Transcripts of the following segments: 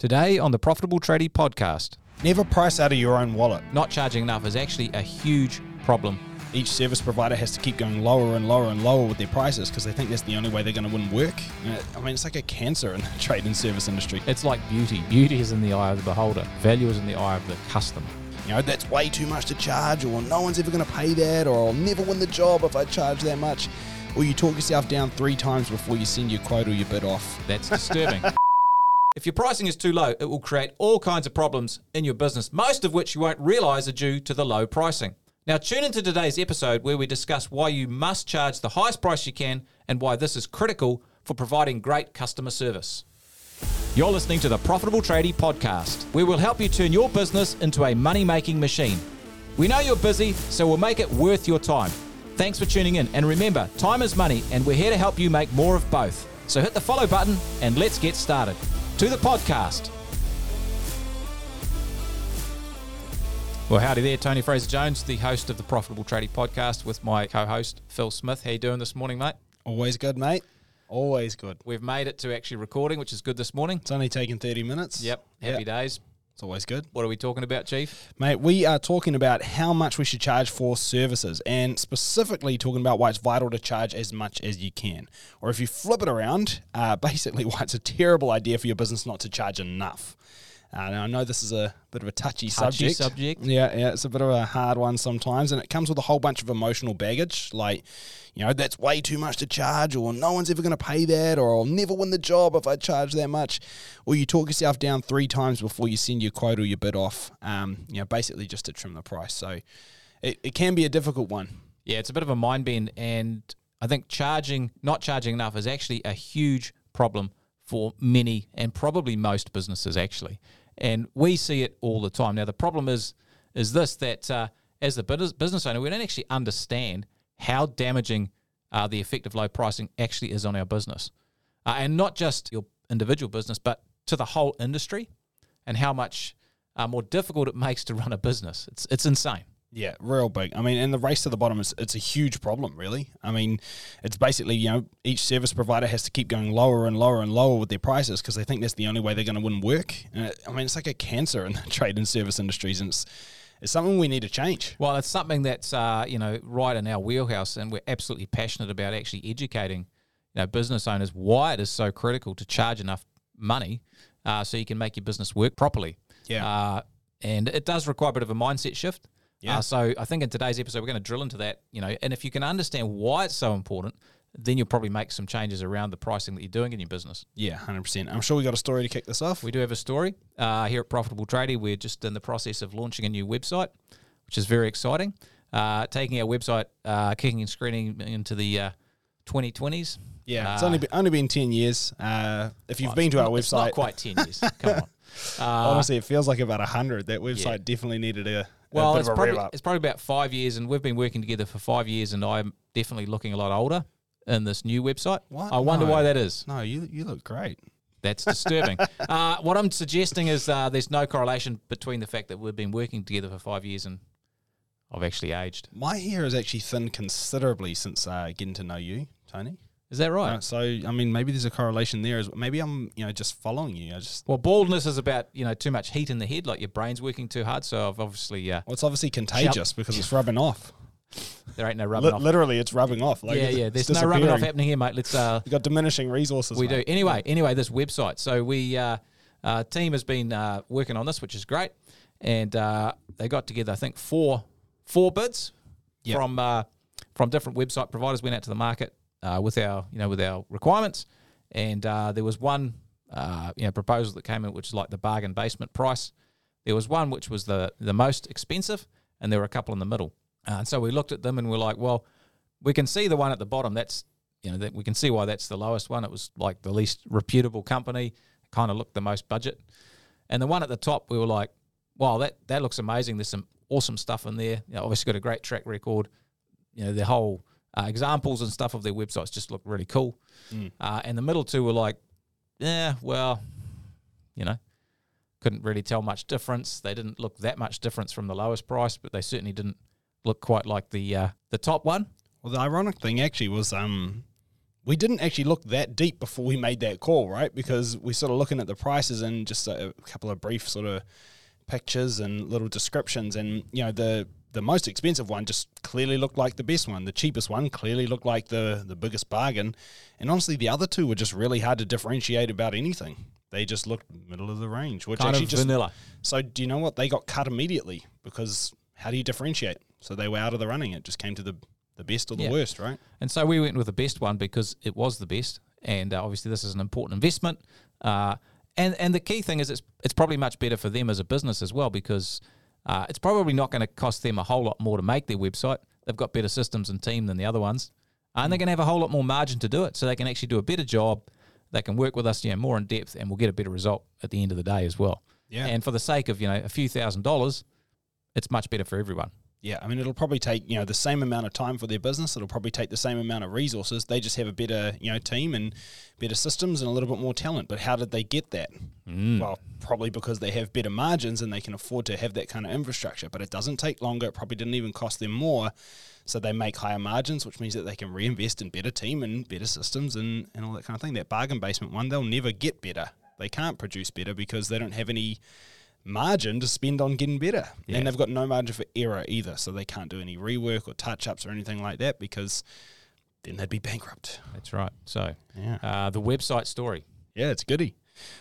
Today on the Profitable Tradie podcast, Never price out of your own wallet. not charging enough is actually a huge problem. Each service provider has to keep going lower and lower and lower with their prices because they think that's the only way they're going to win work. Uh, I mean, it's like a cancer in the trade and service industry. It's like beauty. Beauty is in the eye of the beholder, value is in the eye of the customer. You know, that's way too much to charge, or no one's ever going to pay that, or I'll never win the job if I charge that much. Or you talk yourself down three times before you send your quote or your bid off. That's disturbing. if your pricing is too low, it will create all kinds of problems in your business, most of which you won't realize are due to the low pricing. Now, tune into today's episode where we discuss why you must charge the highest price you can and why this is critical for providing great customer service. You're listening to the Profitable Tradie podcast, where we'll help you turn your business into a money making machine. We know you're busy, so we'll make it worth your time. Thanks for tuning in. And remember, time is money, and we're here to help you make more of both. So hit the follow button and let's get started. To the podcast. Well, howdy there, Tony Fraser Jones, the host of the Profitable Tradie podcast, with my co-host Phil Smith. How you doing this morning, mate? Always good, mate. Always good. We've made it to actually recording, which is good this morning. It's only taken 30 minutes. Yep, happy Yep. days. It's always good. What are we talking about, Chief? Mate, we are talking about how much we should charge for services and specifically talking about why it's vital to charge as much as you can. Or if you flip it around, uh, basically why it's a terrible idea for your business not to charge enough. Uh, now, I know this is a bit of a touchy, Touchy subject. subject. Yeah, yeah, it's a bit of a hard one sometimes, and it comes with a whole bunch of emotional baggage, like, you know, that's way too much to charge, or no one's ever going to pay that, or I'll never win the job if I charge that much, or you talk yourself down three times before you send your quote or your bid off, um, you know, basically just to trim the price. So it, it can be a difficult one. Yeah, it's a bit of a mind bend, and I think charging, not charging enough, is actually a huge problem for many and probably most businesses actually, and we see it all the time. Now the problem is, is this that uh, as the business owner, we don't actually understand how damaging uh, the effect of low pricing actually is on our business, uh, and not just your individual business, but to the whole industry, and how much uh, more difficult it makes to run a business. It's it's insane. Yeah, real big. I mean, and the race to the bottom is it's a huge problem, really. I mean, it's basically you know each service provider has to keep going lower and lower and lower with their prices because they think that's the only way they're going to win work. And it, I mean, it's like a cancer in the trade and service industries, and it's it's something we need to change. Well, it's something that's uh, you know right in our wheelhouse, and we're absolutely passionate about actually educating you know business owners why it is so critical to charge enough money uh, so you can make your business work properly. Yeah. Uh, and it does require a bit of a mindset shift. Yeah. Uh, so I think in today's episode we're going to drill into that. You know, and if you can understand why it's so important, then you'll probably make some changes around the pricing that you're doing in your business. Yeah, hundred percent. I'm sure we got a story to kick this off. We do have a story uh, here at Profitable Tradie, We're just in the process of launching a new website, which is very exciting. Uh, taking our website, uh, kicking and screening into the uh, 2020s. yeah, it's Uh, only been, only been ten years. Uh, if you've well, been to our It's not website, quite 10 years. Come on. Uh, honestly, it feels like about hundred. That website Yeah. definitely needed a, well, it's probably, it's probably about five years, and we've been working together for five years, and I'm definitely looking a lot older in this new website. What? I wonder No. why that is. No, you you look great. That's disturbing. uh, what I'm suggesting is uh, there's no correlation between the fact that we've been working together for five years and I've actually aged. My hair has actually thinned considerably since uh, getting to know you, Tony. Is that right? Uh, so I mean, maybe there's a correlation there. As maybe I'm you know just following you. I just Well, baldness is about you know too much heat in the head, like your brain's working too hard. So I've obviously uh, well, it's obviously contagious because it's rubbing off. there ain't no rubbing Li- off. literally, it's rubbing off. Like yeah, yeah. There's no rubbing off happening here, mate. Let's uh, You've got diminishing resources. we do mate. anyway. Anyway, this website. So we uh, uh, team has been uh, working on this, which is great, and uh, they got together. I think four four bids Yep. from uh, from different website providers. Went out to the market uh, with our you know with our requirements, and uh, there was one uh, you know proposal that came in, which is like the bargain basement price. There was one which was the the most expensive, and there were a couple in the middle. Uh, and so we looked at them and we're like, well, we can see the one at the bottom. That's you know that we can see why that's the lowest one. It was like the least reputable company, kind of looked the most budget, and the one at the top we were like, wow, that that looks amazing. There's some awesome stuff in there. You know, obviously got a great track record. You know, the whole uh, examples and stuff of their websites just look really cool. Mm. Uh, and the middle two were like, yeah, well, you know, couldn't really tell much difference. They didn't look that much difference from the lowest price, but they certainly didn't look quite like the uh, the top one. Well, the ironic thing actually was, um, we didn't actually look that deep before we made that call, right? Because we're sort of looking at the prices and just a, a couple of brief sort of pictures and little descriptions, and you know the the most expensive one just clearly looked like the best one. The cheapest one clearly looked like the the biggest bargain, and honestly, the other two were just really hard to differentiate about anything. They just looked middle of the range, which Kind actually of just vanilla. so do you know what? They got cut immediately because how do you differentiate? So they were out of the running. It just came to the the best or the Yeah. worst, right? And so we went with the best one because it was the best, and uh, obviously this is an important investment. Uh, and and the key thing is it's it's probably much better for them as a business as well because uh, it's probably not going to cost them a whole lot more to make their website. They've got better systems and team than the other ones, and they're going to have a whole lot more margin to do it, so they can actually do a better job. They can work with us, you know, more in depth, and we'll get a better result at the end of the day as well. Yeah. And for the sake of you know a few thousand dollars, it's much better for everyone. Yeah, I mean, it'll probably take you know the same amount of time for their business. It'll probably take the same amount of resources. They just have a better you know team and better systems and a little bit more talent. But how did they get that? Mm. Well, probably because they have better margins and they can afford to have that kind of infrastructure. But it doesn't take longer. It probably didn't even cost them more. So they make higher margins, which means that they can reinvest in better team and better systems and, and all that kind of thing. That bargain basement one, they'll never get better. They can't produce better because they don't have any margin to spend on getting better. Yeah. And they've got no margin for error either. So they can't do any rework or touch ups or anything like that because then they'd be bankrupt. That's right. So Yeah. uh, the website story. Yeah, it's goody.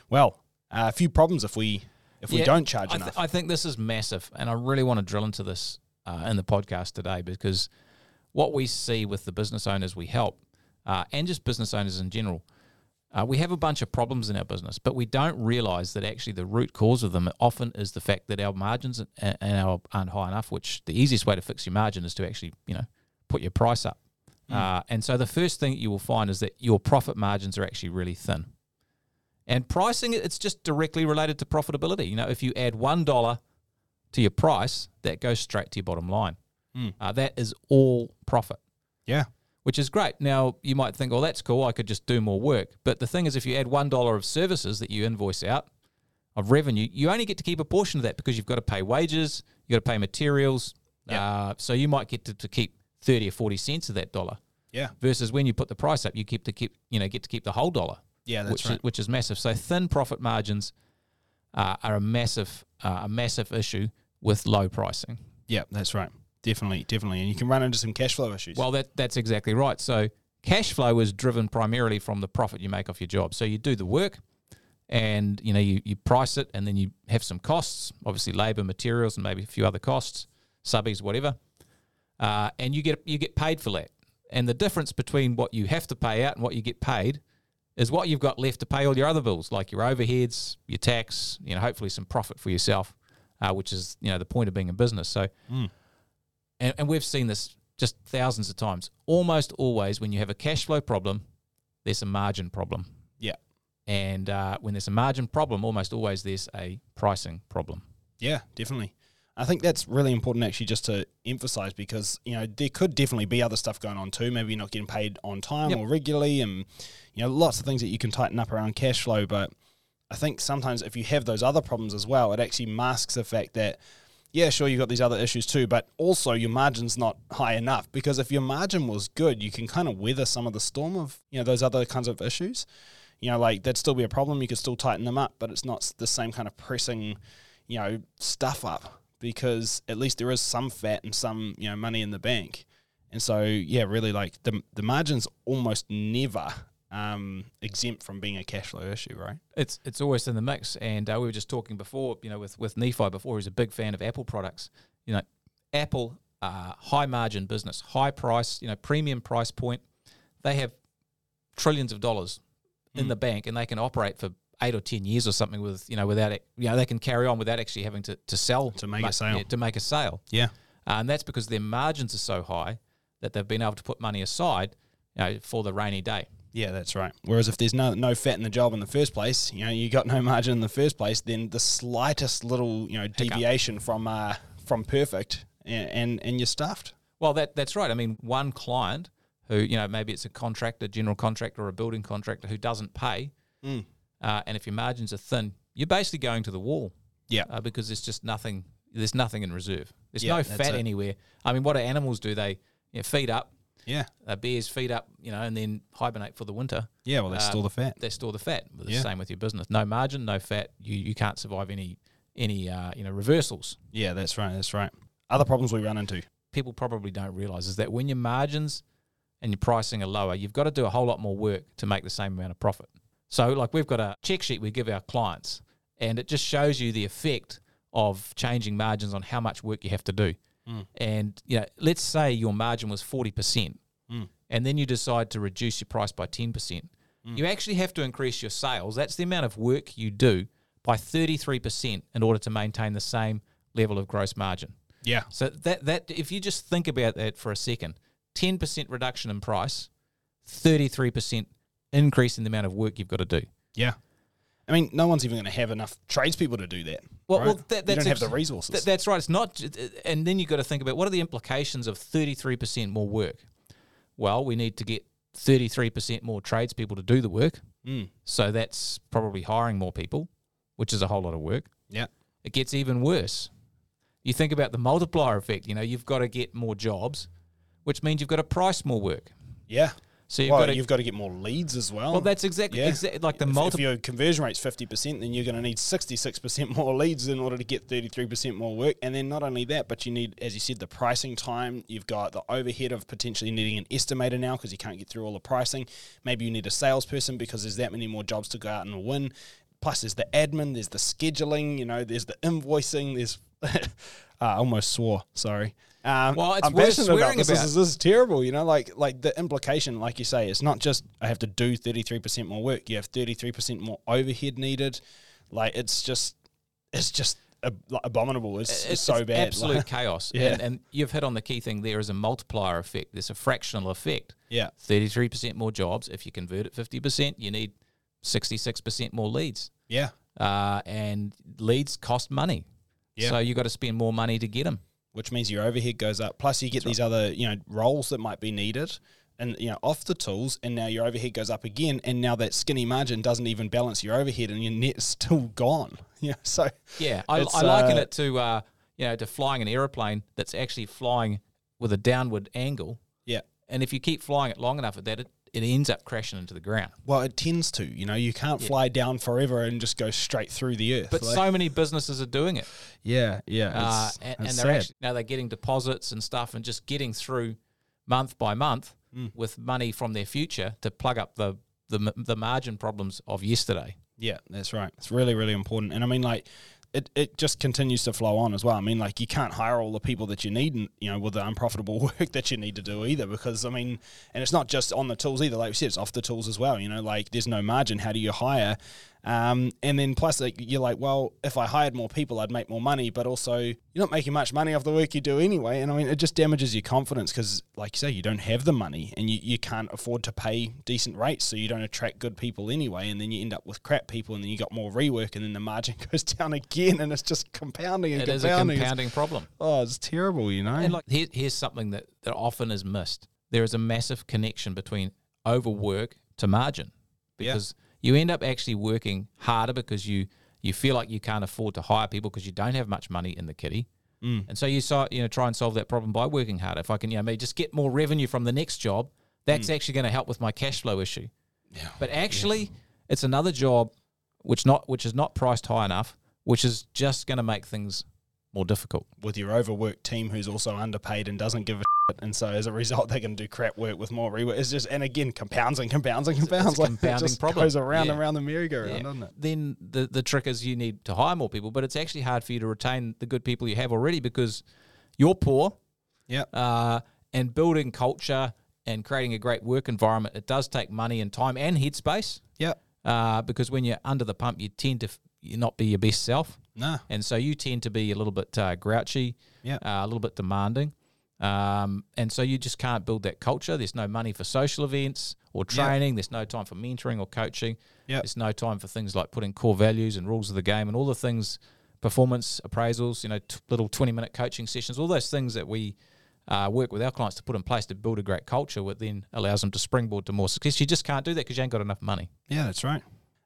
Well, uh, a few problems if we if we don't charge I, enough. I think this is massive, and I really want to drill into this uh, in the podcast today because what we see with the business owners we help, uh, and just business owners in general, uh, we have a bunch of problems in our business, but we don't realize that actually the root cause of them often is the fact that our margins and, and our aren't high enough. Which the easiest way to fix your margin is to actually, you know, put your price up. Uh, and so the first thing you will find is that your profit margins are actually really thin. And pricing, it's just directly related to profitability. You know, if you add one dollar to your price, that goes straight to your bottom line. Mm. Uh, that is all profit, yeah. Which is great. Now you might think, well, that's cool. I could just do more work. But the thing is, if you add one dollar of services that you invoice out of revenue, you only get to keep a portion of that because you've got to pay wages, you've got to pay materials. Yeah. Uh, so you might get to, to keep thirty or forty cents of that dollar. Yeah. Versus when you put the price up, you keep to keep you know get to keep the whole dollar Yeah, that's which right. is, which is massive. So thin profit margins uh, are a massive uh, a massive issue with low pricing. yeah, that's right. Definitely, definitely. And you can run into some cash flow issues. Well, that that's exactly right. So cash flow is driven primarily from the profit you make off your job. So you do the work, and you know you, you price it, and then you have some costs, obviously labor, materials, and maybe a few other costs, subbies, whatever, uh, and you get you get paid for that. And the difference between what you have to pay out and what you get paid is what you've got left to pay all your other bills, like your overheads, your tax, you know, hopefully some profit for yourself, uh, which is you know the point of being in business. So, Mm. And, and we've seen this just thousands of times. Almost always, when you have a cash flow problem, there's a margin problem, yeah. and uh, when there's a margin problem, almost always there's a pricing problem. Yeah, definitely. I think that's really important actually just to emphasize because, you know, there could definitely be other stuff going on too. Maybe you're not getting paid on time Yep. or regularly and, you know, lots of things that you can tighten up around cash flow. But I think sometimes if you have those other problems as well, it actually masks the fact that, yeah, sure, you've got these other issues too, but also your margin's not high enough. Because if your margin was good, you can kind of weather some of the storm of, you know, those other kinds of issues. You know, like that'd still be a problem. You could still tighten them up, but it's not the same kind of pressing, you know, stuff up because at least there is some fat and some, you know, money in the bank. And so, yeah, really like the, the margin's almost never um, exempt from being a cash flow issue, right? It's it's always in the mix, and uh, we were just talking before, you know, with with Nephi before. He's a big fan of Apple products. You know, Apple, uh, high margin business, high price, you know, premium price point. They have trillions of dollars in Mm. the bank, and they can operate for eight or ten years or something with you know without it. You know, they can carry on without actually having to to sell To make a sale. yeah, to make a sale. Yeah. Uh, and that's because their margins are so high that they've been able to put money aside, you know, for the rainy day. Yeah, that's right. Whereas if there's no no fat in the job in the first place, you know, you got no margin in the first place, then the slightest little you know deviation from uh from perfect and and, and you're stuffed. Well, that that's right. I mean, one client who you know maybe it's a contractor, general contractor, or a building contractor who doesn't pay, Mm. uh, and if your margins are thin, you're basically going to the wall Yeah, uh, because there's just nothing. There's nothing in reserve. There's Yeah, no fat it. anywhere. I mean, what do animals do? They you know, feed up, Yeah. Uh, bears feed up, you know, and then hibernate for the winter. Yeah. Well, they Uh, store the fat. They store the fat. The Yeah. same with your business. No margin, no fat. You you can't survive any any uh, you know reversals. Yeah, that's right. That's right. Other problems we run into. People probably don't realize is that when your margins and your pricing are lower, you've got to do a whole lot more work to make the same amount of profit. So, like we've got a check sheet we give our clients, and it just shows you the effect of changing margins on how much work you have to do. Mm. And you know, let's say your margin was forty percent, Mm. and then you decide to reduce your price by ten percent. Mm. You actually have to increase your sales. That's the amount of work you do by thirty three percent in order to maintain the same level of gross margin. Yeah. So that that if you just think about that for a second, ten percent reduction in price, thirty three percent increase in the amount of work you've got to do. Yeah. I mean, no one's even going to have enough tradespeople to do that. Well, right? well that, you that's don't have the resources. Th- that's right. It's not, and then you've got to think about what are the implications of thirty three percent more work. Well, we need to get thirty three percent more tradespeople to do the work. Mm. So that's probably hiring more people, which is a whole lot of work. Yeah. It gets even worse. You think about the multiplier effect. You know, you've got to get more jobs, which means you've got to price more work. Yeah. So you've well, got to. you've got to get more leads as well. well, that's exactly Yeah. exactly like the if, if your conversion rate's fifty percent, then you're going to need sixty six percent more leads in order to get thirty three percent more work. And then not only that, but you need, as you said, the pricing time. You've got the overhead of potentially needing an estimator now because you can't get through all the pricing. Maybe you need a salesperson because there's that many more jobs to go out and win. Plus, there's the admin, there's the scheduling. You know, there's the invoicing. There's I uh, almost swore. Sorry. Um, Well, it's I'm worth passionate about this. about. This is, this is terrible. You know, like like the implication, like you say, it's not just I have to do thirty three percent more work. You have thirty three percent more overhead needed. Like it's just it's just abominable. It's, it's, so bad. Absolute Like, chaos. Yeah. And, and you've hit on the key thing. There is a multiplier effect. There's a fractional effect. yeah, Thirty-three percent more jobs. If you convert at fifty percent, you need sixty-six percent more leads. yeah, Uh, and leads cost money. Yeah. So you've got to spend more money to get them. Which means your overhead goes up. Plus, you get these other you know roles that might be needed. And you know off the tools, and now your overhead goes up again, and now that skinny margin doesn't even balance your overhead, and your net's still gone. Yeah, so Yeah, I, I liken uh, it to uh, you know to flying an aeroplane that's actually flying with a downward angle. yeah, And if you keep flying it long enough at that, it, it ends up crashing into the ground. Well, it tends to. You know, you can't fly down forever and just go straight through the earth. But Like- so many businesses are doing it. yeah, yeah, uh, it's, and, and they're sad. actually now they're getting deposits and stuff and just getting through month by month Mm. with money from their future to plug up the the, the margin problems of yesterday. Yeah, that's right. It's really, really important. And I mean, like, it, it just continues to flow on as well. I mean, like, you can't hire all the people that you need, and, you know, with the unprofitable work that you need to do either. Because, I mean, and it's not just on the tools either. Like we said, it's off the tools as well. You know, like, there's no margin. How do you hire? Um, and then plus, like, you're like, well, if I hired more people, I'd make more money. But also, you're not making much money off the work you do anyway. And I mean, it just damages your confidence because, like you say, you don't have the money and you, you can't afford to pay decent rates. So you don't attract good people anyway. And then you end up with crap people and then you got more rework and then the margin goes down again and it's just compounding and It is a compounding. It's- problem. oh, it's terrible, you know? And like here, here's something that, that often is missed. There is a massive connection between overwork to margin Yeah. You end up actually working harder because you you feel like you can't afford to hire people because you don't have much money in the kitty. Mm. And so you so, you know try and solve that problem by working harder. If I can you know maybe just get more revenue from the next job, that's actually going to help with my cash flow issue. Yeah. But actually, it's another job which not which is not priced high enough, which is just going to make things more difficult. with your overworked team who's also underpaid and doesn't give a. And so as a result, they can do crap work with more rework. It's just, and again, compounds and compounds and compounds. a like, it compounding just problem. goes around Yeah. and around the merry-go-round, Yeah. doesn't it? Then the the trick is you need to hire more people, but it's actually hard for you to retain the good people you have already because you're poor. Yeah. Uh, and building culture and creating a great work environment, it does take money and time and headspace. Yeah. Uh, because when you're under the pump, you tend to f- you not be your best self, Nah. and so you tend to be a little bit uh, grouchy, Yeah. uh, a little bit demanding. Um, and so you just can't build that culture. There's no money for social events or training. There's no time for mentoring or coaching. Yeah. There's no time for things like putting core values and rules of the game and all the things, performance appraisals, you know, t- little 20 minute coaching sessions, all those things that we uh, work with our clients to put in place to build a great culture, what then allows them to springboard to more success. You just can't do that because you ain't got enough money. Yeah, that's right.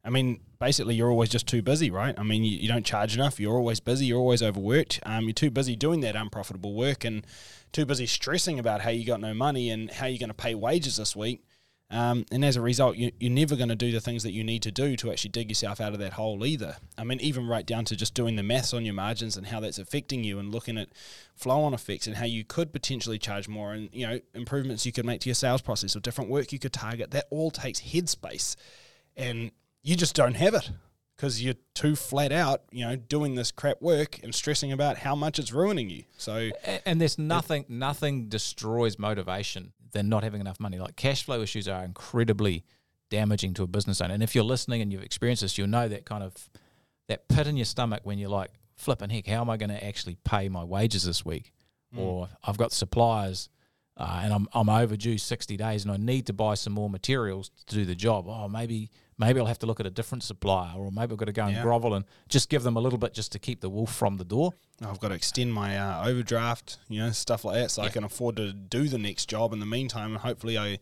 I mean, basically, you're always just too busy, right? I mean, you, you don't charge enough. You're always busy. You're always overworked. Um, you're too busy doing that unprofitable work and too busy stressing about how you got no money and how you're going to pay wages this week. Um, and as a result, you, you're never going to do the things that you need to do to actually dig yourself out of that hole either. I mean, even right down to just doing the maths on your margins and how that's affecting you and looking at flow on effects and how you could potentially charge more and, you know, improvements you could make to your sales process or different work you could target. That all takes headspace. And you just don't have it because you're too flat out, you know, doing this crap work and stressing about how much it's ruining you. So, and, and there's nothing, nothing destroys motivation than not having enough money. Like cash flow issues are incredibly damaging to a business owner. And if you're listening and you've experienced this, you'll know that kind of that pit in your stomach when you're like, flipping heck, how am I going to actually pay my wages this week? Mm. Or I've got suppliers uh, and I'm, I'm overdue 60 days and I need to buy some more materials to do the job. Oh, maybe maybe I'll have to look at a different supplier, or maybe I've got to go and yeah. grovel and just give them a little bit just to keep the wolf from the door. I've got to extend my uh, overdraft, you know, stuff like that, so yeah. I can afford to do the next job in the meantime, and hopefully I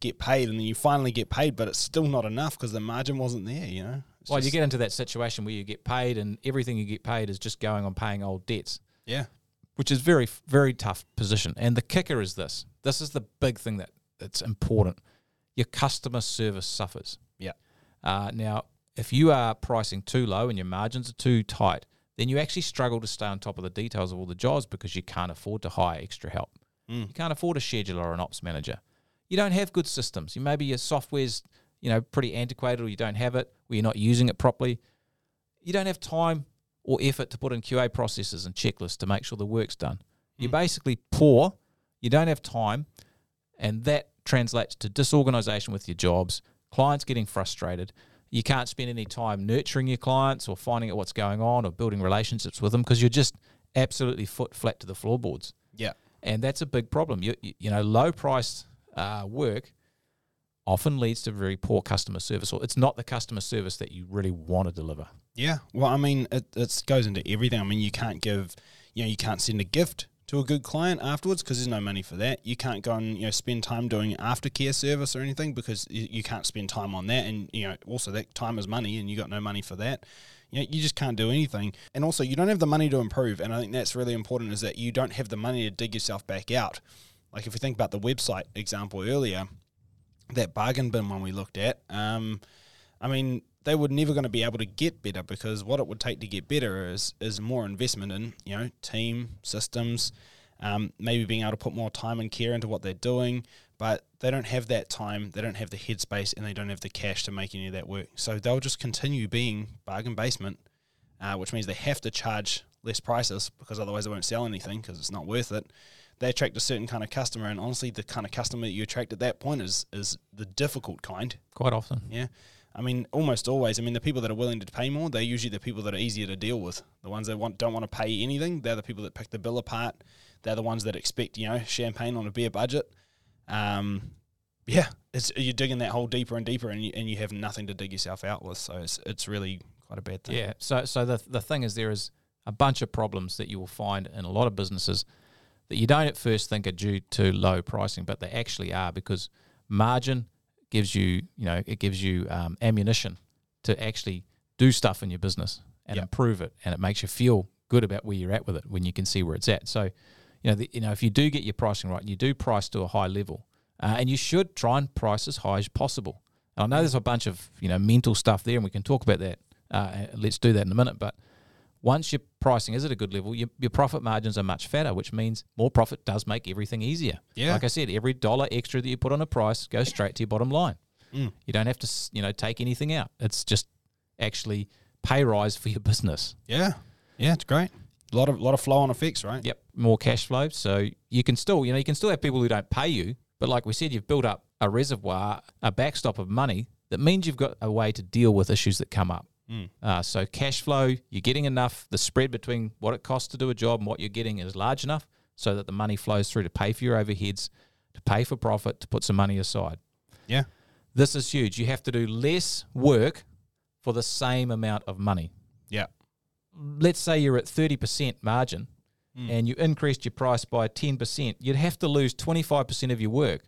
get paid, and then you finally get paid, but it's still not enough because the margin wasn't there, you know. It's well, you get into that situation where you get paid, and everything you get paid is just going on paying old debts. Yeah, which is very very tough position. And the kicker is this: this is the big thing that that's important. Your customer service suffers. Uh, now, if you are pricing too low and your margins are too tight, then you actually struggle to stay on top of the details of all the jobs because you can't afford to hire extra help. Mm. You can't afford a scheduler or an ops manager. You don't have good systems. You maybe your software's you know pretty antiquated or you don't have it or you're not using it properly. You don't have time or effort to put in QA processes and checklists to make sure the work's done. Mm. You're basically poor. You don't have time, and that translates to disorganization with your jobs, clients getting frustrated. You can't spend any time nurturing your clients or finding out what's going on or building relationships with them because you're just absolutely foot flat to the floorboards. Yeah. And that's a big problem. You, you know, low priced uh, work often leads to very poor customer service, or it's not the customer service that you really want to deliver. Yeah. Well, I mean, it, it goes into everything. I mean, you can't give, you know, you can't send a gift to a good client afterwards because there's no money for that. You can't go and you know spend time doing aftercare service or anything because you, can't spend time on that, and you know also that time is money, and you got no money for that. You know, you just can't do anything, and also you don't have the money to improve. And I think that's really important is that you don't have the money to dig yourself back out. Like if we think about the website example earlier, that bargain bin one we looked at. Um, I mean, they were never going to be able to get better because what it would take to get better is is more investment in you know team systems, um, maybe being able to put more time and care into what they're doing. But they don't have that time, they don't have the headspace, and they don't have the cash to make any of that work. So they'll just continue being bargain basement, uh, which means they have to charge less prices because otherwise they won't sell anything because it's not worth it. They attract a certain kind of customer, and honestly, the kind of customer that you attract at that point is is the difficult kind. Quite often, yeah. I mean, almost always. I mean, the people that are willing to pay more, they're usually the people that are easier to deal with. The ones that want don't want to pay anything, they're the people that pick the bill apart. They're the ones that expect, you know, champagne on a beer budget. Um, yeah, you're digging that hole deeper and deeper, and you, and you have nothing to dig yourself out with. So it's it's really quite a bad thing. Yeah. So so the the thing is, there is a bunch of problems that you will find in a lot of businesses that you don't at first think are due to low pricing, but they actually are because margin gives you, you know, it gives you um, ammunition to actually do stuff in your business and yep. improve it, and it makes you feel good about where you're at with it when you can see where it's at. So, you know, the, you know, if you do get your pricing right, and you do price to a high level, uh, and you should try and price as high as possible. And I know there's a bunch of you know mental stuff there, and we can talk about that. Uh, let's do that in a minute, but once your pricing is at a good level, your, your profit margins are much fatter, which means more profit does make everything easier. Yeah. Like I said, every dollar extra that you put on a price goes straight to your bottom line. Mm. You don't have to, you know, take anything out. It's just actually pay rise for your business. Yeah. Yeah, it's great. A lot of lot of flow on effects, right? Yep. More cash flow. So you can still, you know, you can still have people who don't pay you, but like we said, you've built up a reservoir, a backstop of money that means you've got a way to deal with issues that come up. Mm. Uh, so cash flow, you're getting enough. The spread between what it costs to do a job and what you're getting is large enough so that the money flows through to pay for your overheads, to pay for profit, to put some money aside. Yeah. This is huge. You have to do less work for the same amount of money. Yeah. Let's say you're at 30% margin mm. and you increased your price by 10%, you'd have to lose 25% of your work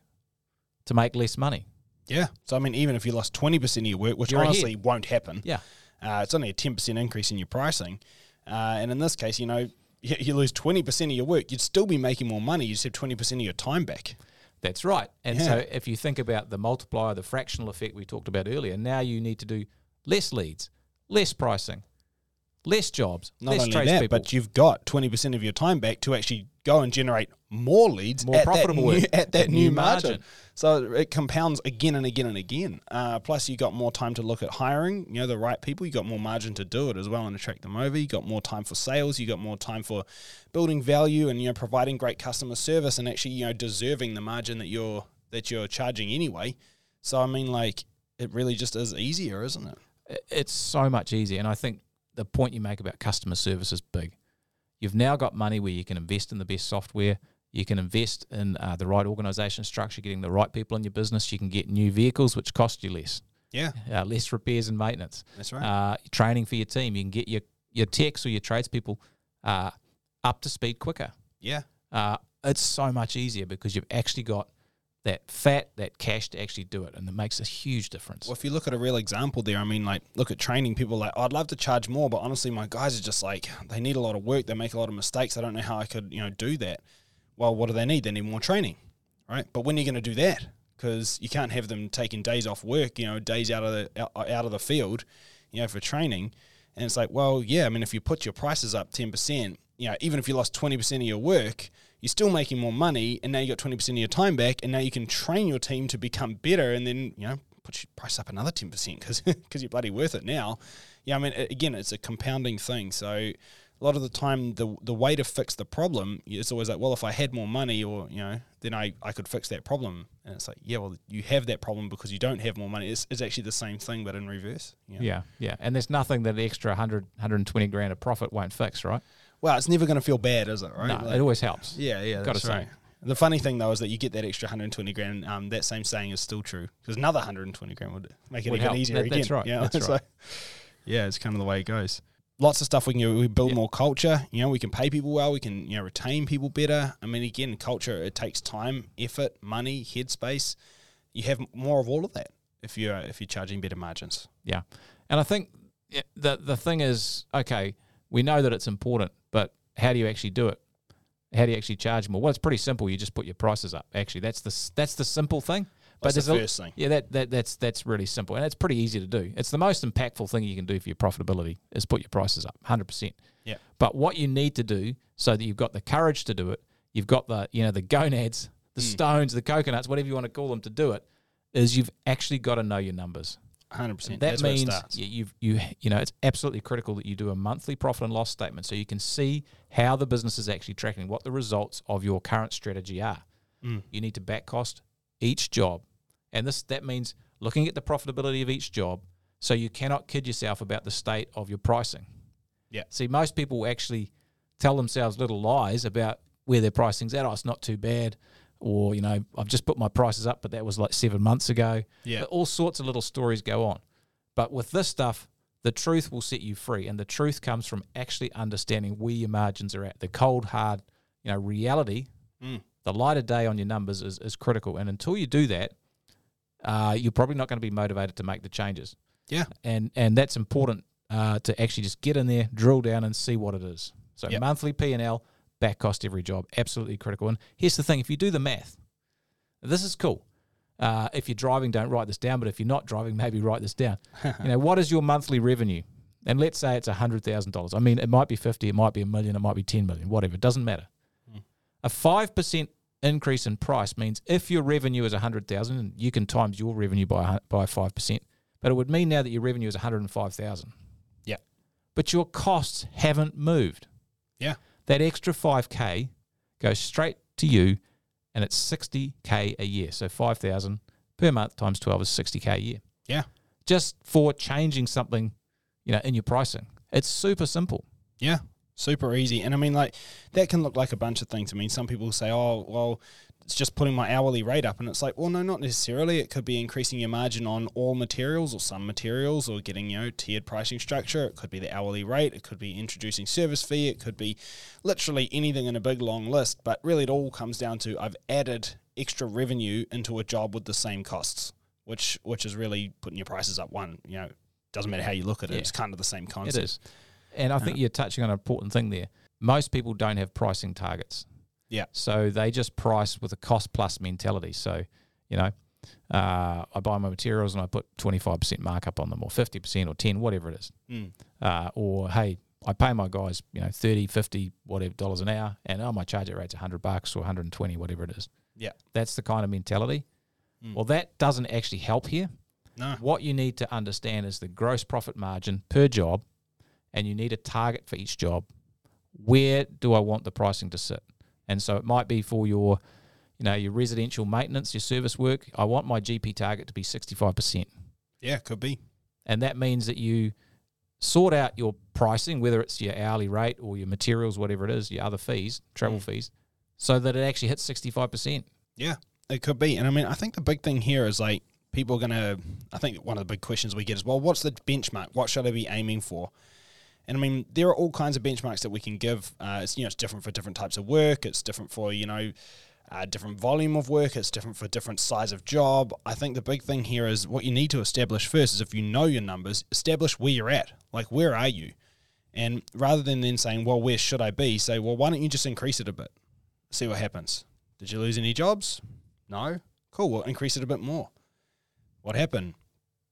to make less money. Yeah. So I mean, even if you lost twenty percent of your work, which You're honestly ahead. won't happen, Yeah. Uh, it's only a ten percent increase in your pricing. Uh, and in this case, you know, you, you lose twenty percent of your work, you'd still be making more money. You just have twenty percent of your time back. That's right. And so if you think about the multiplier, the fractional effect we talked about earlier, now you need to do less leads, less pricing, less jobs, Not less only that, tradespeople. but you've got twenty percent of your time back to actually go and generate more leads, More at profitable that new, at that new new margin. margin. So it compounds again and again and again. Uh, plus, you got more time to look at hiring. You know the right people. You got more margin to do it as well and attract them over. You got more time for sales. You got more time for building value and you know providing great customer service and actually you know deserving the margin that you're that you're charging anyway. So I mean, like it really just is easier, isn't it? It's so much easier. And I think the point you make about customer service is big. You've now got money where you can invest in the best software. You can invest in uh, the right organization structure, getting the right people in your business. You can get new vehicles, which cost you less, Yeah, uh, less repairs and maintenance. that's right. uh, training for your team. You can get your your techs or your tradespeople uh, up to speed quicker. yeah, Uh, it's so much easier because you've actually got that fat, that cash to actually do it, and it makes a huge difference. Well, if you look at a real example there, I mean, like, look at training people. Like, oh, I'd love to charge more, but honestly, my guys are just like they need a lot of work. They make a lot of mistakes. I don't know how I could, you know, do that. Well, what do they need? They need more training, right? But when are you going to do that? Because you can't have them taking days off work, you know, days out of the out, out of the field, you know, for training. And it's like, well, yeah, I mean, if you put your prices up ten percent, you know, even if you lost twenty percent of your work, you're still making more money, and now you got twenty percent of your time back, and now you can train your team to become better, and then you know put your price up another ten percent because because you're bloody worth it now. Yeah, I mean, again, it's a compounding thing. So a lot of the time, the the way to fix the problem is always like, well, if I had more money, or you know, then I I could fix that problem. And it's like, yeah, well, you have that problem because you don't have more money. It's, it's actually the same thing, but in reverse. you know? yeah, yeah, and there's nothing that the extra 100, 120 grand of profit won't fix, right? Well, it's never going to feel bad, is it? Right? No, Like- it always helps. Yeah, yeah, Gotta that's say. right. The funny thing though is that you get that extra 120 grand. Um, that same saying is still true because another 120 grand would make it Would even help. easier That- again. that's right, Yeah, that's so- right. yeah, it's kind of the way it goes. Lots of stuff we can do. We build Yeah. more culture. You know, we can pay people well. We can you know retain people better. I mean, again, culture it takes time, effort, money, headspace. You have more of all of that if you're if you're charging better margins. Yeah, and I think the the thing is, okay, we know that it's important, how do you actually do it? How do you actually charge more? Well, it's pretty simple. You just put your prices up. Actually, that's the that's the simple thing. But That's the a- first thing. Yeah, that, that that's that's really simple, and it's pretty easy to do. It's the most impactful thing you can do for your profitability is put your prices up, hundred percent. Yeah. But what you need to do so that you've got the courage to do it, you've got the you know the gonads, the Mm. stones, the coconuts, whatever you want to call them to do it, is you've actually got to know your numbers. 100. percent That That's means you, you've you you know it's absolutely critical that you do a monthly profit and loss statement so you can see how the business is actually tracking, what the results of your current strategy are. Mm. You need to back cost each job, and this that means looking at the profitability of each job. So you cannot kid yourself about the state of your pricing. Yeah. See, most people actually tell themselves little lies about where their pricing's at. Oh, it's not too bad. Or, you know, I've just put my prices up, but that was like seven months ago. Yeah. All sorts of little stories go on. But with this stuff, the truth will set you free. And the truth comes from actually understanding where your margins are at. The cold, hard, you know, reality, Mm. the light of day on your numbers is, is critical. And until you do that, uh, you're probably not going to be motivated to make the changes. Yeah. And and that's important uh, to actually just get in there, drill down, and see what it is. So Yep. monthly P and L, back cost every job, absolutely critical. And here's the thing: if you do the math, this is cool. Uh, if you're driving, don't write this down. But if you're not driving, maybe write this down. you know, what is your monthly revenue? And let's say it's hundred thousand dollars. I mean, it might be fifty, it might be a million, it might be ten million, whatever. It doesn't matter. Hmm. A five percent increase in price means if your revenue is a hundred thousand, you can times your revenue by by five percent. But it would mean now that your revenue is one hundred and five thousand. Yeah. But your costs haven't moved. Yeah. That extra five k goes straight to you, and it's sixty k a year. So five thousand per month times twelve is sixty k a year. Yeah. Just for changing something, you know, in your pricing. It's super simple. Yeah, super easy. And I mean, like, that can look like a bunch of things. I mean, some people say, oh, well, it's just putting my hourly rate up. And it's like, well, no, not necessarily. It could be increasing your margin on all materials or some materials or getting, you know, tiered pricing structure. It could be the hourly rate. It could be introducing service fee. It could be literally anything in a big long list. But really, it all comes down to I've added extra revenue into a job with the same costs. which which is really putting your prices up. One, you know, doesn't matter how you look at it, Yeah. it's kind of the same concept. It is. And I think uh-huh. you're touching on an important thing there. Most people don't have pricing targets. Yeah. So they just price with a cost plus mentality. So, you know, uh, I buy my materials and I put 25% markup on them or 50% or 10, whatever it is. Mm. Uh, or, hey, I pay my guys, you know, 30, 50, whatever dollars an hour and oh, my charge rate rate's 100 bucks or 120, whatever it is. Yeah. That's the kind of mentality. Mm. Well, that doesn't actually help here. No. What you need to understand is the gross profit margin per job, and you need a target for each job. Where do I want the pricing to sit? And so it might be for your, you know, your residential maintenance, your service work. I want my GP target to be sixty-five percent, Yeah, could be. and that means that you sort out your pricing, whether it's your hourly rate or your materials, whatever it is, your other fees, travel Mm. fees, so that it actually hits sixty-five percent. Yeah, it could be. And I mean, I think the big thing here is like people are going to, I think one of the big questions we get is, well, what's the benchmark? What should I be aiming for? And I mean, there are all kinds of benchmarks that we can give. Uh, it's, you know, it's different for different types of work. It's different for, you know, uh, different volume of work. It's different for different size of job. I think the big thing here is what you need to establish first is if you know your numbers, establish where you're at. Like, where are you? And rather than then saying, well, where should I be? Say, well, why don't you just increase it a bit? See what happens. Did you lose any jobs? No. Cool. Well, increase it a bit more. What happened?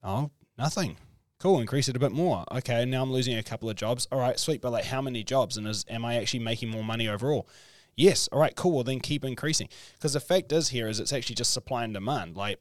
Oh, nothing. Cool. Increase it a bit more. Okay. Now I'm losing a couple of jobs. All right. Sweet. But like, how many jobs? And is am I actually making more money overall? Yes. All right. Cool. Well, then keep increasing. Because the fact is here is it's actually just supply and demand. Like,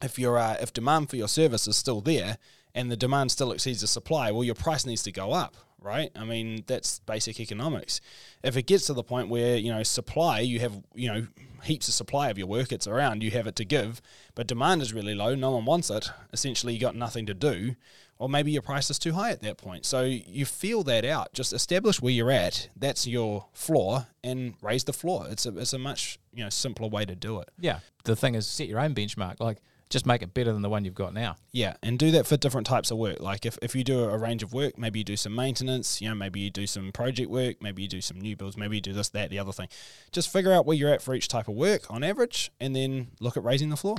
if your uh, if demand for your service is still there and the demand still exceeds the supply, well, your price needs to go up, right? I mean, that's basic economics. If it gets to the point where you know supply, you have you know heaps of supply of your work, it's around, you have it to give, but demand is really low, no one wants it. Essentially, you got nothing to do, or maybe your price is too high at that point. So you feel that out. Just establish where you're at. That's your floor, and raise the floor. It's a it's a much you know simpler way to do it. Yeah. The thing is, set your own benchmark. Like, just make it better than the one you've got now. Yeah, and do that for different types of work. Like if, if you do a range of work, maybe you do some maintenance, you know, maybe you do some project work, maybe you do some new builds, maybe you do this, that, the other thing. Just figure out where you're at for each type of work on average, and then look at raising the floor.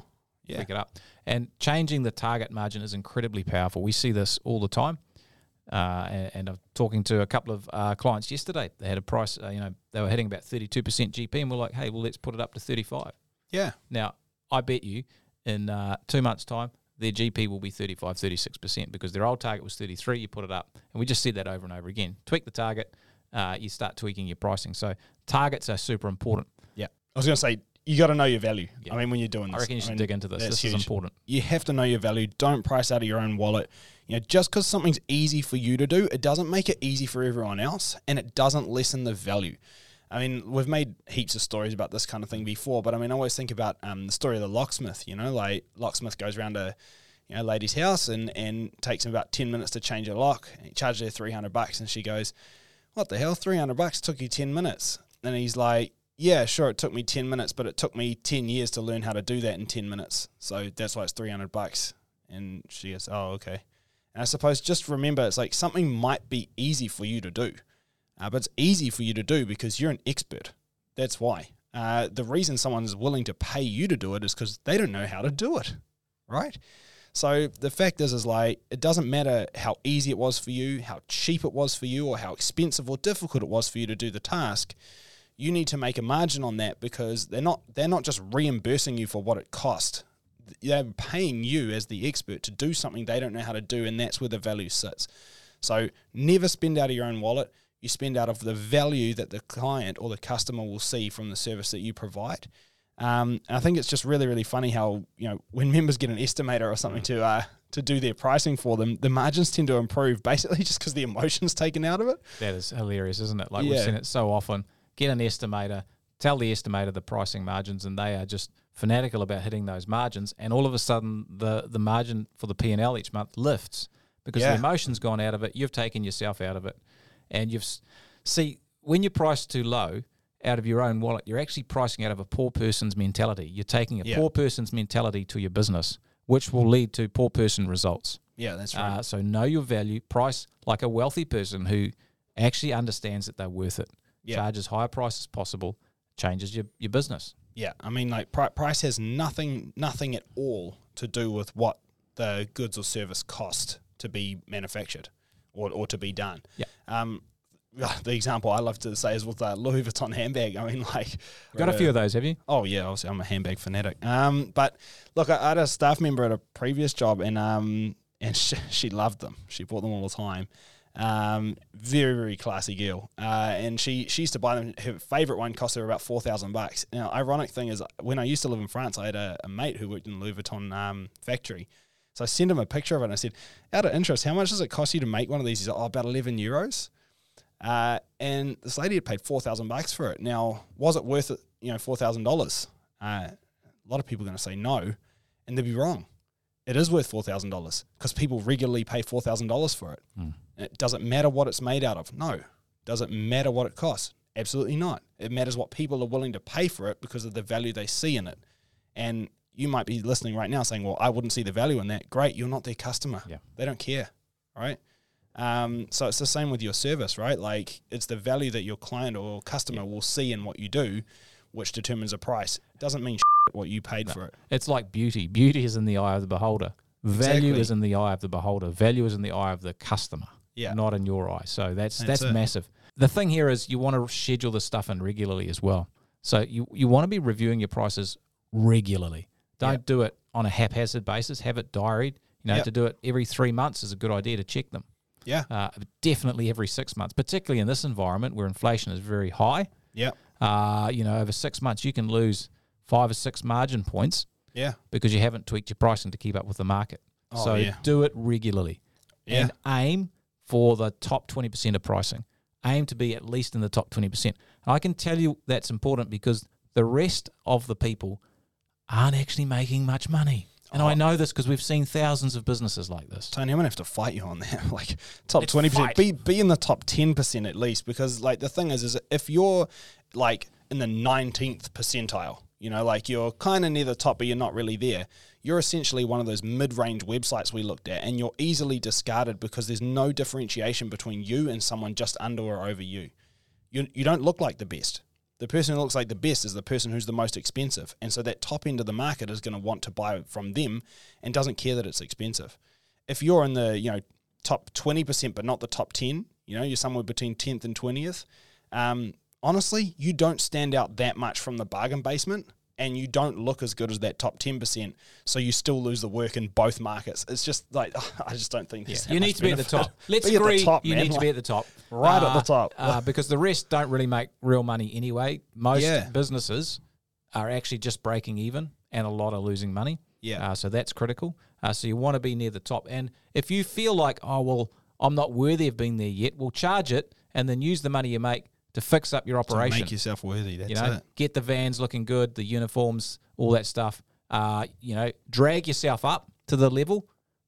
Yeah, pick it up. And changing the target margin is incredibly powerful. We see this all the time. Uh, and, and I'm talking to a couple of uh, clients yesterday. They had a price, uh, you know, they were hitting about 32% GP, and we're like, hey, well, let's put it up to 35. yeah, Now, I bet you in uh, two months' time, their GP will be 35, 36% because their old target was 33. You put it up. And we just said that over and over again. Tweak the target, uh, you start tweaking your pricing. So targets are super important. yeah. I was going to say you got to know your value. Yeah. I mean, when you're doing this, I reckon you should mean, dig into this. This is important. you have to know your value. Don't price out of your own wallet. You know, just because something's easy for you to do, it doesn't make it easy for everyone else, and it doesn't lessen the value. I mean, we've made heaps of stories about this kind of thing before, but I mean, I always think about um, the story of the locksmith. You know, like locksmith goes around a you know lady's house and and takes him about ten minutes to change a lock. He charges her three hundred bucks, and she goes, "What the hell? Three hundred bucks took you ten minutes?" And he's like, yeah, sure, it took me 10 minutes, but it took me 10 years to learn how to do that in 10 minutes. So that's why it's 300 bucks. And she goes, oh, okay. And I suppose just remember, it's like something might be easy for you to do, uh, but it's easy for you to do because you're an expert. That's why. Uh, the reason someone's willing to pay you to do it is because they don't know how to do it, right? So the fact is, is like it doesn't matter how easy it was for you, how cheap it was for you, or how expensive or difficult it was for you to do the task you need to make a margin on that because they're not they're not just reimbursing you for what it cost. They're paying you as the expert to do something they don't know how to do, and that's where the value sits. So never spend out of your own wallet. You spend out of the value that the client or the customer will see from the service that you provide. Um, and I think it's just really, really funny how you know when members get an estimator or something to uh, to do their pricing for them, the margins tend to improve basically just because the emotion's taken out of it. That is hilarious, isn't it? Like we've seen it so often. Get an estimator, tell the estimator the pricing margins, and they are just fanatical about hitting those margins. And all of a sudden, the the margin for the P and L each month lifts because Yeah. the emotion's gone out of it. You've taken yourself out of it, and you've see when you price too low out of your own wallet, you're actually pricing out of a poor person's mentality. You're taking a Yeah. poor person's mentality to your business, which will lead to poor person results. Yeah, that's right. Uh, so know your value, price like a wealthy person who actually understands that they're worth it. Yeah. Charge as high a price as possible, changes your, your business. Yeah, I mean, like pri- price has nothing, nothing at all to do with what the goods or service cost to be manufactured or, or to be done. Yeah. Um, the example I love to say is with the Louis Vuitton handbag. I mean, like, Got a few of those, have you? Oh yeah, obviously I'm a handbag fanatic. Um, but look, I, I had a staff member at a previous job, and um, and she, she loved them. She bought them all the time. Um, very very classy girl. Uh, and she she used to buy them. Her favorite one cost her about four thousand bucks. Now, ironic thing is, when I used to live in France, I had a, a mate who worked in the Louis Vuitton um, factory. So I sent him a picture of it, and I said, out of interest, how much does it cost you to make one of these? He's like, oh, about eleven euros. Uh, and this lady had paid four thousand bucks for it. Now, was it worth it? You know, four thousand uh, dollars. A lot of people are going to say no, and they'd be wrong. It is worth four thousand dollars because people regularly pay four thousand dollars for it. Mm. It doesn't matter what it's made out of. No. Does it matter what it costs? Absolutely not. It matters what people are willing to pay for it because of the value they see in it. And you might be listening right now saying, "Well, I wouldn't see the value in that." Great, you're not their customer. Yeah. They don't care, right? Um, so it's the same with your service, right? Like it's the value that your client or customer will see in what you do, which determines the price. It doesn't mean what you paid for it. It's like beauty. Beauty is in the eye of the beholder. Value Exactly. is in the eye of the beholder. Value is in the eye of the customer. Yeah. Not in your eye. So that's That's that's, massive. The thing here is you want to schedule this stuff in regularly as well. So you, you want to be reviewing your prices regularly. Don't Yep. do it on a haphazard basis. Have it diaried. You know, Yep. to do it every three months is a good idea to check them. Yeah. Uh, definitely every six months, particularly in this environment where inflation is very high. Yeah. Uh, you know, over six months you can lose five or six margin points Yeah. because you haven't tweaked your pricing to keep up with the market. Oh, so yeah. do it regularly Yeah. and aim for the top 20% of pricing. Aim to be at least in the top 20%. And I can tell you that's important because the rest of the people aren't actually making much money. And I Oh. know this because we've seen thousands of businesses like this. Tony, I'm gonna have to fight you on that. like top twenty percent, be be in the top ten percent at least, because like the thing is, is if you're like in the nineteenth percentile, you know, like you're kind of near the top, but you're not really there. You're essentially one of those mid-range websites we looked at, and you're easily discarded because there's no differentiation between you and someone just under or over you. You you don't look like the best. The person who looks like the best is the person who's the most expensive. And so that top end of the market is going to want to buy from them and doesn't care that it's expensive. If you're in the, you know, top 20% but not the top 10, you know, you're somewhere between 10th and 20th, um, honestly, you don't stand out that much from the bargain basement and you don't look as good as that top 10%. So you still lose the work in both markets. It's just like, I just don't think that You need to be at the top. Let's Be at the agree. top, you man. need to be at the top, Right at the top. uh, because the rest don't really make real money anyway. Most Yeah. businesses are actually just breaking even, and a lot are losing money. Yeah. Uh, so that's critical. Uh, so you want to be near the top, and if you feel like, oh well, I'm not worthy of being there yet, well, charge it, and then use the money you make to fix up your To operation. make yourself worthy. That's you know, it. get the vans looking good, the uniforms, all that stuff. Uh, you know, drag yourself up to the level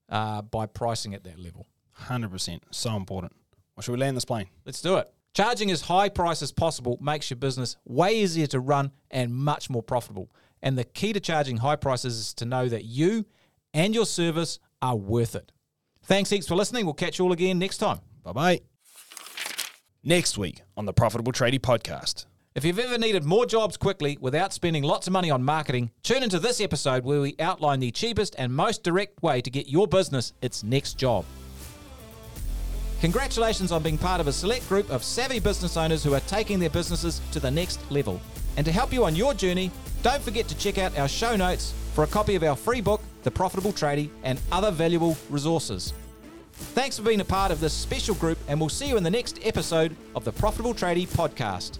uh, by pricing at that level. Hundred percent, so important. Well, should we land this plane? Let's do it. Charging as high price as possible makes your business way easier to run and much more profitable. And the key to charging high prices is to know that you and your service are worth it. Thanks heaps for listening. We'll catch you all again next time. Bye bye. Next week on the Profitable Tradie Podcast. If you've ever needed more jobs quickly without spending lots of money on marketing, tune into this episode where we outline the cheapest and most direct way to get your business its next job. Congratulations on being part of a select group of savvy business owners who are taking their businesses to the next level. And to help you on your journey, don't forget to check out our show notes for a copy of our free book, The Profitable Tradie, and other valuable resources. Thanks for being a part of this special group, and we'll see you in the next episode of the Profitable Tradie podcast.